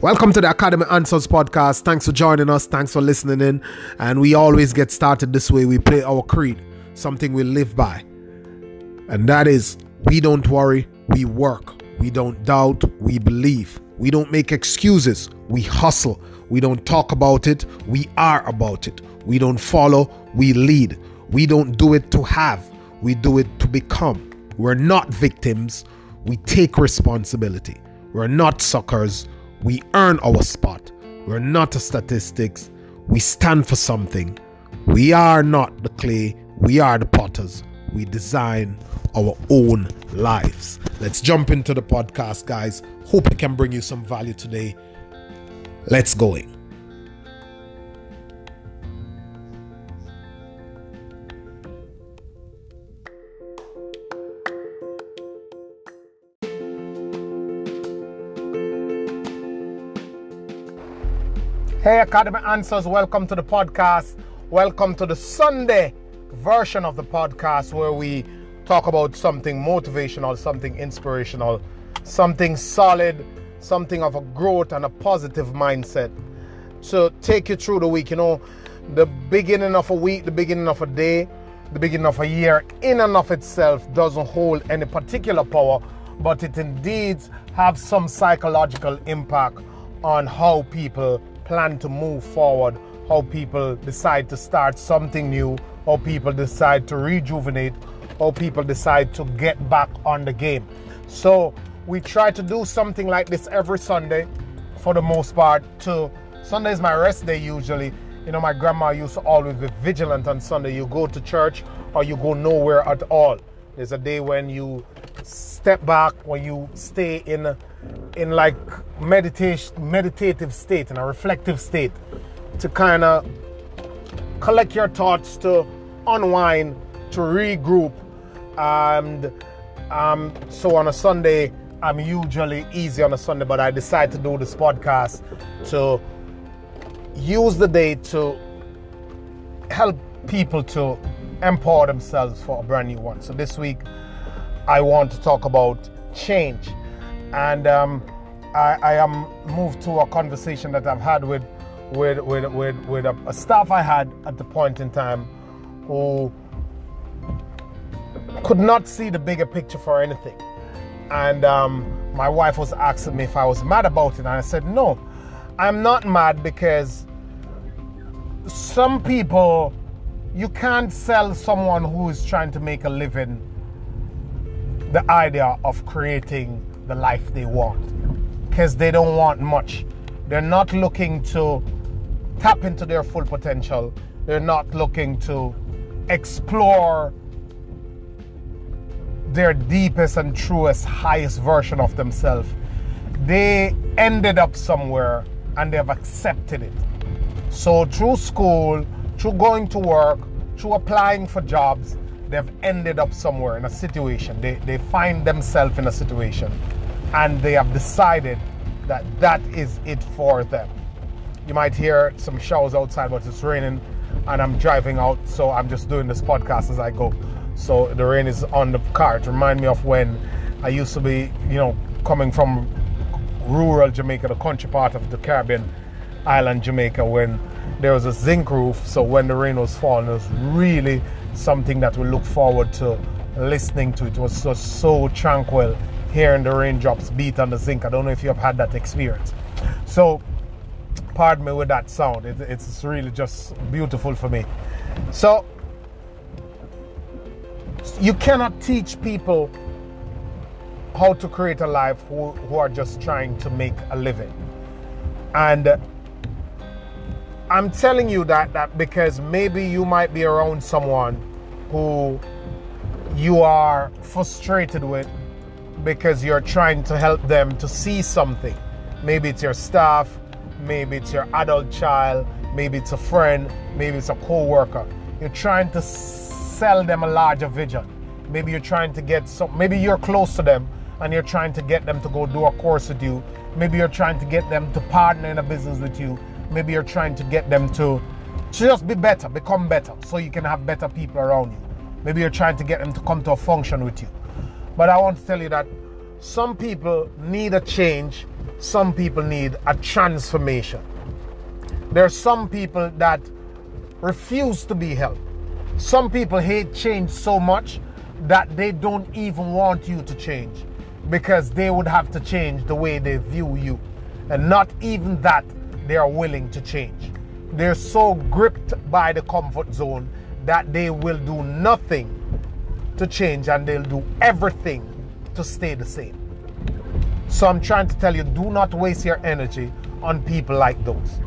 Welcome to the Academy Answers podcast. Thanks for joining us. Thanks for listening in. And we always get started this way. We play our creed, something we live by. And that is we don't worry, we work. We don't doubt, we believe. We don't make excuses, we hustle. We don't talk about it, we are about it. We don't follow, we lead. We don't do it to have, we do it to become. We're not victims, we take responsibility. We're not suckers we earn our spot. We're not a statistics. We stand for something. We are not the clay. We are the potters. We design our own lives. Let's jump into the podcast, guys. Hope it can bring you some value today. Let's going. Hey, Academy Answers, welcome to the podcast. Welcome to the Sunday version of the podcast where we talk about something motivational, something inspirational, something solid, something of a growth and a positive mindset to take you through the week. You know, the beginning of a week, the beginning of a day, the beginning of a year, in and of itself, doesn't hold any particular power, but it indeed have some psychological impact on how people plan to move forward, how people decide to start something new, how people decide to rejuvenate, how people decide to get back on the game. So we try to do something like this every Sunday for the most part. To Sunday is my rest day usually. You know, my grandma used to always be vigilant on Sunday. You go to church or you go nowhere at all. There's a day when you step back, when you stay in in like meditation meditative state, in a reflective state, to kind of collect your thoughts, to unwind, to regroup. And um, so on a Sunday, I'm usually easy on a Sunday, but I decide to do this podcast to use the day to help people to empower themselves for a brand new one. So this week, I want to talk about change. And um, I, I, am moved to a conversation that I've had with, with, with, with, with a, a staff I had at the point in time who could not see the bigger picture for anything. And um, my wife was asking me if I was mad about it. And I said, no, I'm not mad because some people, you can't sell someone who is trying to make a living the idea of creating the life they want because they don't want much. They're not looking to tap into their full potential. They're not looking to explore their deepest and truest, highest version of themselves. They ended up somewhere and they've accepted it. So, through school, through going to work, through applying for jobs, they've ended up somewhere in a situation. They, they find themselves in a situation and they have decided that that is it for them. You might hear some showers outside, but it's raining and I'm driving out, so I'm just doing this podcast as I go. So the rain is on the car. It reminds me of when I used to be, you know, coming from rural Jamaica, the country part of the Caribbean island Jamaica, when there was a zinc roof. So when the rain was falling, it was really something that we look forward to listening to. It was just so tranquil hearing the raindrops beat on the zinc. I don't know if you have had that experience. So, pardon me with that sound. It, it's really just beautiful for me. So, you cannot teach people how to create a life who, who are just trying to make a living. And I'm telling you that, that because maybe you might be around someone who you are frustrated with because you're trying to help them to see something. Maybe it's your staff, maybe it's your adult child, maybe it's a friend, maybe it's a co-worker. You're trying to sell them a larger vision. Maybe you're trying to get some maybe you're close to them and you're trying to get them to go do a course with you. Maybe you're trying to get them to partner in a business with you. Maybe you're trying to get them to to just be better, become better, so you can have better people around you. Maybe you're trying to get them to come to a function with you. But I want to tell you that some people need a change some people need a transformation. There are some people that refuse to be helped. Some people hate change so much that they don't even want you to change because they would have to change the way they view you. And not even that they are willing to change. They're so gripped by the comfort zone that they will do nothing to change and they'll do everything to stay the same. So I'm trying to tell you do not waste your energy on people like those.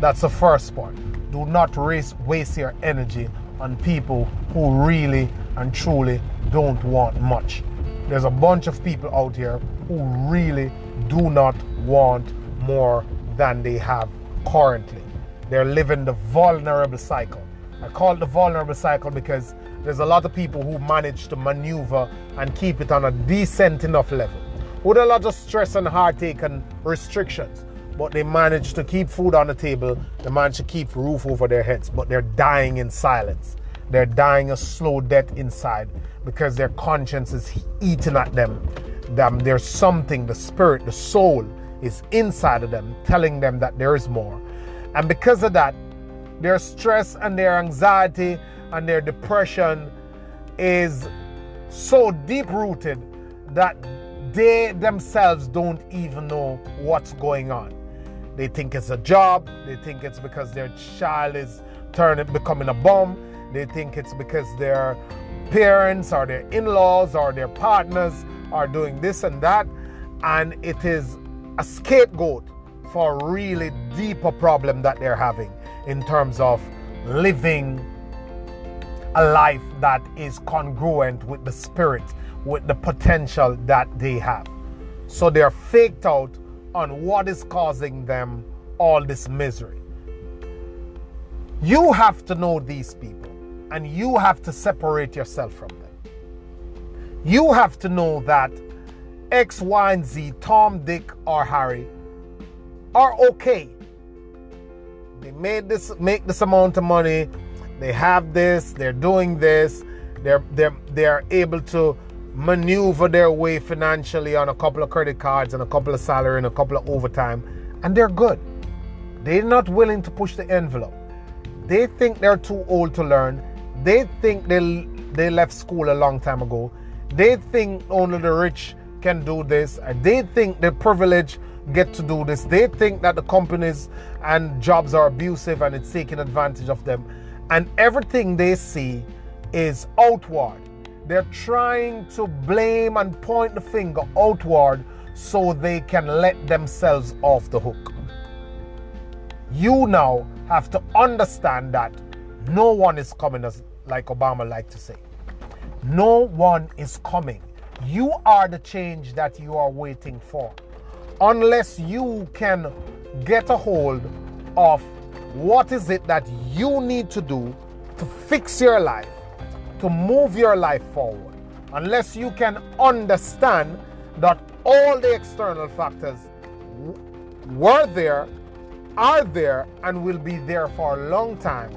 That's the first part. Do not waste your energy on people who really and truly don't want much. There's a bunch of people out here who really do not want more than they have currently. They're living the vulnerable cycle. I call it the vulnerable cycle because there's a lot of people who manage to maneuver and keep it on a decent enough level with a lot of stress and heartache and restrictions. But they manage to keep food on the table, they manage to keep roof over their heads, but they're dying in silence. They're dying a slow death inside because their conscience is eating at them. them. There's something, the spirit, the soul is inside of them telling them that there is more. And because of that, their stress and their anxiety and their depression is so deep rooted that they themselves don't even know what's going on. They think it's a job, they think it's because their child is turning becoming a bum, they think it's because their parents or their in-laws or their partners are doing this and that and it is a scapegoat for a really deeper problem that they're having in terms of living a life that is congruent with the spirit, with the potential that they have. So they're faked out on what is causing them all this misery. You have to know these people and you have to separate yourself from them. You have to know that X, Y, and Z, Tom, Dick, or Harry are okay. They made this make this amount of money. They have this, they're doing this, they're they're they're able to maneuver their way financially on a couple of credit cards and a couple of salary and a couple of overtime, and they're good. They're not willing to push the envelope. They think they're too old to learn. They think they they left school a long time ago. They think only the rich can do this. And they think the privilege get to do this. They think that the companies and jobs are abusive and it's taking advantage of them. And everything they see is outward. They're trying to blame and point the finger outward so they can let themselves off the hook. You now have to understand that no one is coming, as like Obama liked to say. No one is coming. You are the change that you are waiting for unless you can get a hold of what is it that you need to do to fix your life, to move your life forward, unless you can understand that all the external factors were there, are there, and will be there for a long time.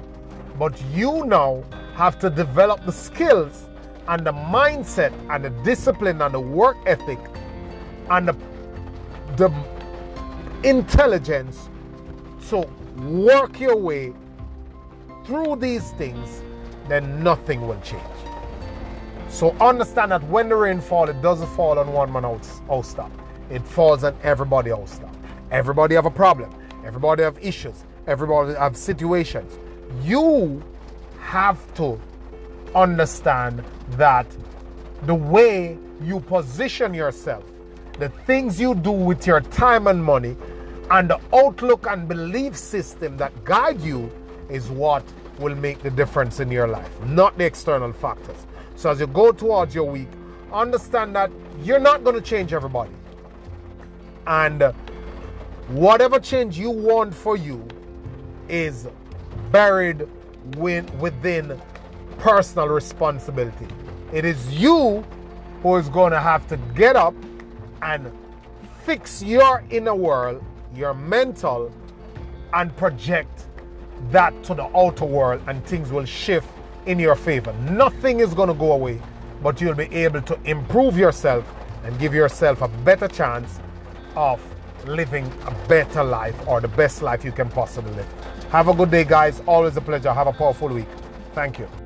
But you now have to develop the skills and the mindset and the discipline and the work ethic and the the intelligence to work your way through these things, then nothing will change. So understand that when the rain falls, it doesn't fall on one man house, house top. It falls on everybody else top. Everybody have a problem. Everybody have issues. Everybody have situations. You have to understand that the way you position yourself the things you do with your time and money, and the outlook and belief system that guide you is what will make the difference in your life, not the external factors. So as you go towards your week, understand that you're not going to change everybody. And whatever change you want for you is buried within personal responsibility. It is you who is going to have to get up and fix your inner world, your mental, and project that to the outer world, and things will shift in your favor. Nothing is going to go away, but you'll be able to improve yourself and give yourself a better chance of living a better life or the best life you can possibly live. Have a good day, guys. Always a pleasure. Have a powerful week. Thank you.